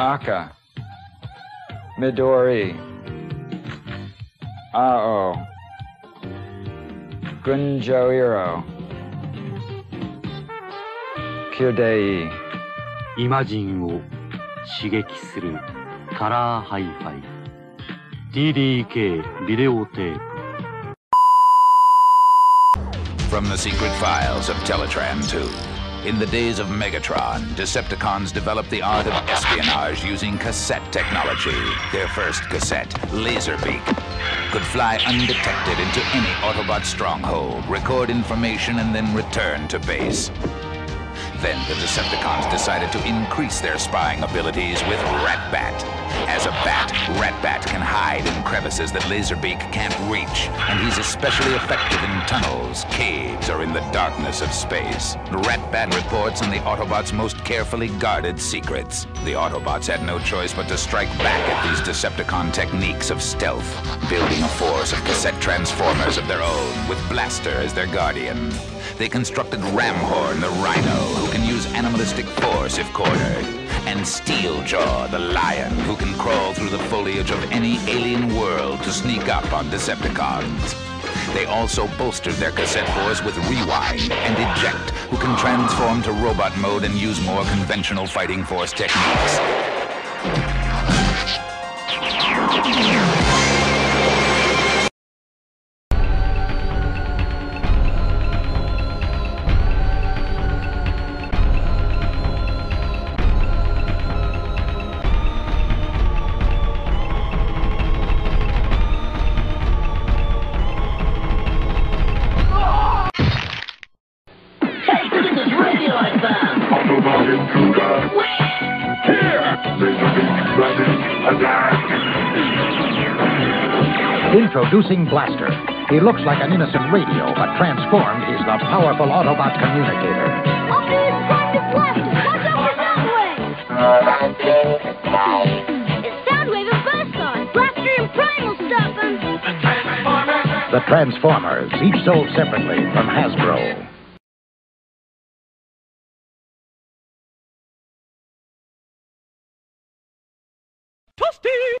Aka, Midori, Ao, Gunjoiro, Kyudei. イマジンを刺激するカラーハイファイ TDK ビデオテープ From the secret files of Teletraan 2 in the days of Megatron, Decepticons developed the art of espionage using cassette technology. Their first cassette, Laserbeak, could fly undetected into any Autobot stronghold, record information, and then return to base. Then the Decepticons decided to increase their spying abilities with Ratbat. As a bat, Ratbat can hide in crevices that Laserbeak can't reach, and he's especially effective in tunnels, caves, or in the darkness of space. Ratbat reports on the Autobots' most carefully guarded secrets. The Autobots had no choice but to strike back at these Decepticon techniques of stealth, building a force of cassette transformers of their own, with Blaster as their guardian. They constructed Ramhorn, the rhino, animalistic force if cornered, and Steeljaw, the lion, who can crawl through the foliage of any alien world to sneak up on Decepticons. They also bolstered their cassette force with Rewind and Eject, who can transform to robot mode and use more conventional fighting force techniques. Autobot intruder. Here! Laserbeak ready. Attack! Introducing Blaster. He looks like an innocent radio, but transformed, he's the powerful Autobot communicator. Up there is Blaster! Watch out for Soundwave! It's Soundwave and Buzzsaw! Blaster and Prime will stop him! The Transformers, each sold separately from Hasbro. Steve!